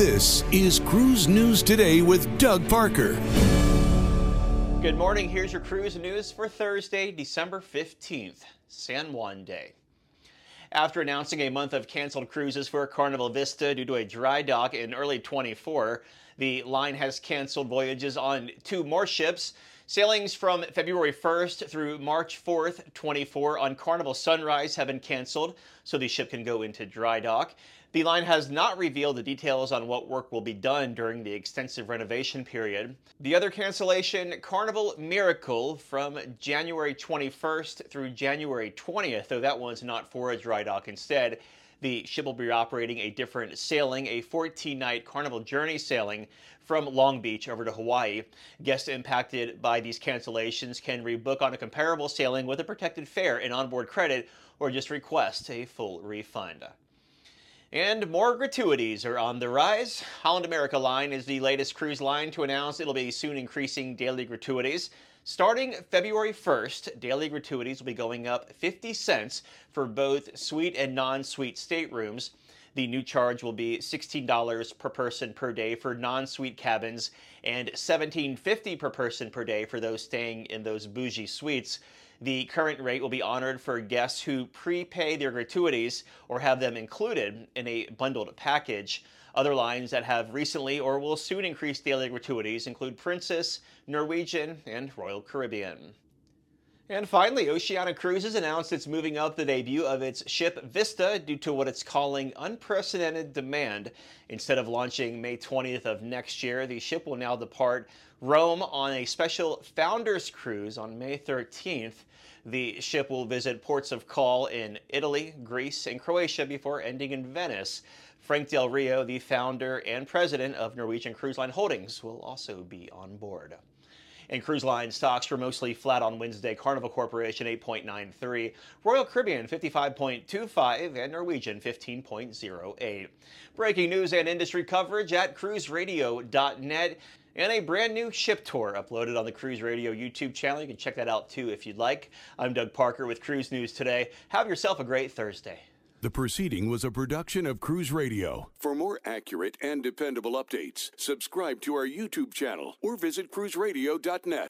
This is Cruise News Today with Doug Parker. Good morning. Here's your cruise news for Thursday, December 15th, San Juan Day. After announcing a month of canceled cruises for Carnival Vista due to a dry dock in early 24, the line has canceled voyages on two more ships. Sailings from February 1st through March 4th, 24 on Carnival Sunrise have been canceled, so the ship can go into dry dock. The line has not revealed the details on what work will be done during the extensive renovation period. The other cancellation, Carnival Miracle, from January 21st through January 20th, though that one's not for a dry dock instead. The ship will be operating a different sailing, a 14 night Carnival Journey sailing from Long Beach over to Hawaii. Guests impacted by these cancellations can rebook on a comparable sailing with a protected fare and onboard credit or just request a full refund. And more gratuities are on the rise. Holland America Line is the latest cruise line to announce it'll be soon increasing daily gratuities. Starting February 1st, daily gratuities will be going up 50 cents for both suite and non suite staterooms. The new charge will be $16 per person per day for non-suite cabins and $17.50 per person per day for those staying in those bougie suites. The current rate will be honored for guests who prepay their gratuities or have them included in a bundled package. Other lines that have recently or will soon increase daily gratuities include Princess, Norwegian, and Royal Caribbean. And finally, Oceania Cruises announced it's moving up the debut of its ship Vista due to what it's calling unprecedented demand. Instead of launching May 20th of next year, the ship will now depart Rome on a special Founders Cruise on May 13th. The ship will visit ports of call in Italy, Greece, and Croatia before ending in Venice. Frank Del Rio, the founder and president of Norwegian Cruise Line Holdings, will also be on board. And cruise line stocks were mostly flat on Wednesday. Carnival Corporation 8.93, Royal Caribbean 55.25, and Norwegian 15.08. Breaking news and industry coverage at cruiseradio.net. And a brand new ship tour uploaded on the Cruise Radio YouTube channel. You can check that out too if you'd like. I'm Doug Parker with Cruise News Today. Have yourself a great Thursday. The proceeding was a production of Cruise Radio. For more accurate and dependable updates, subscribe to our YouTube channel or visit cruiseradio.net.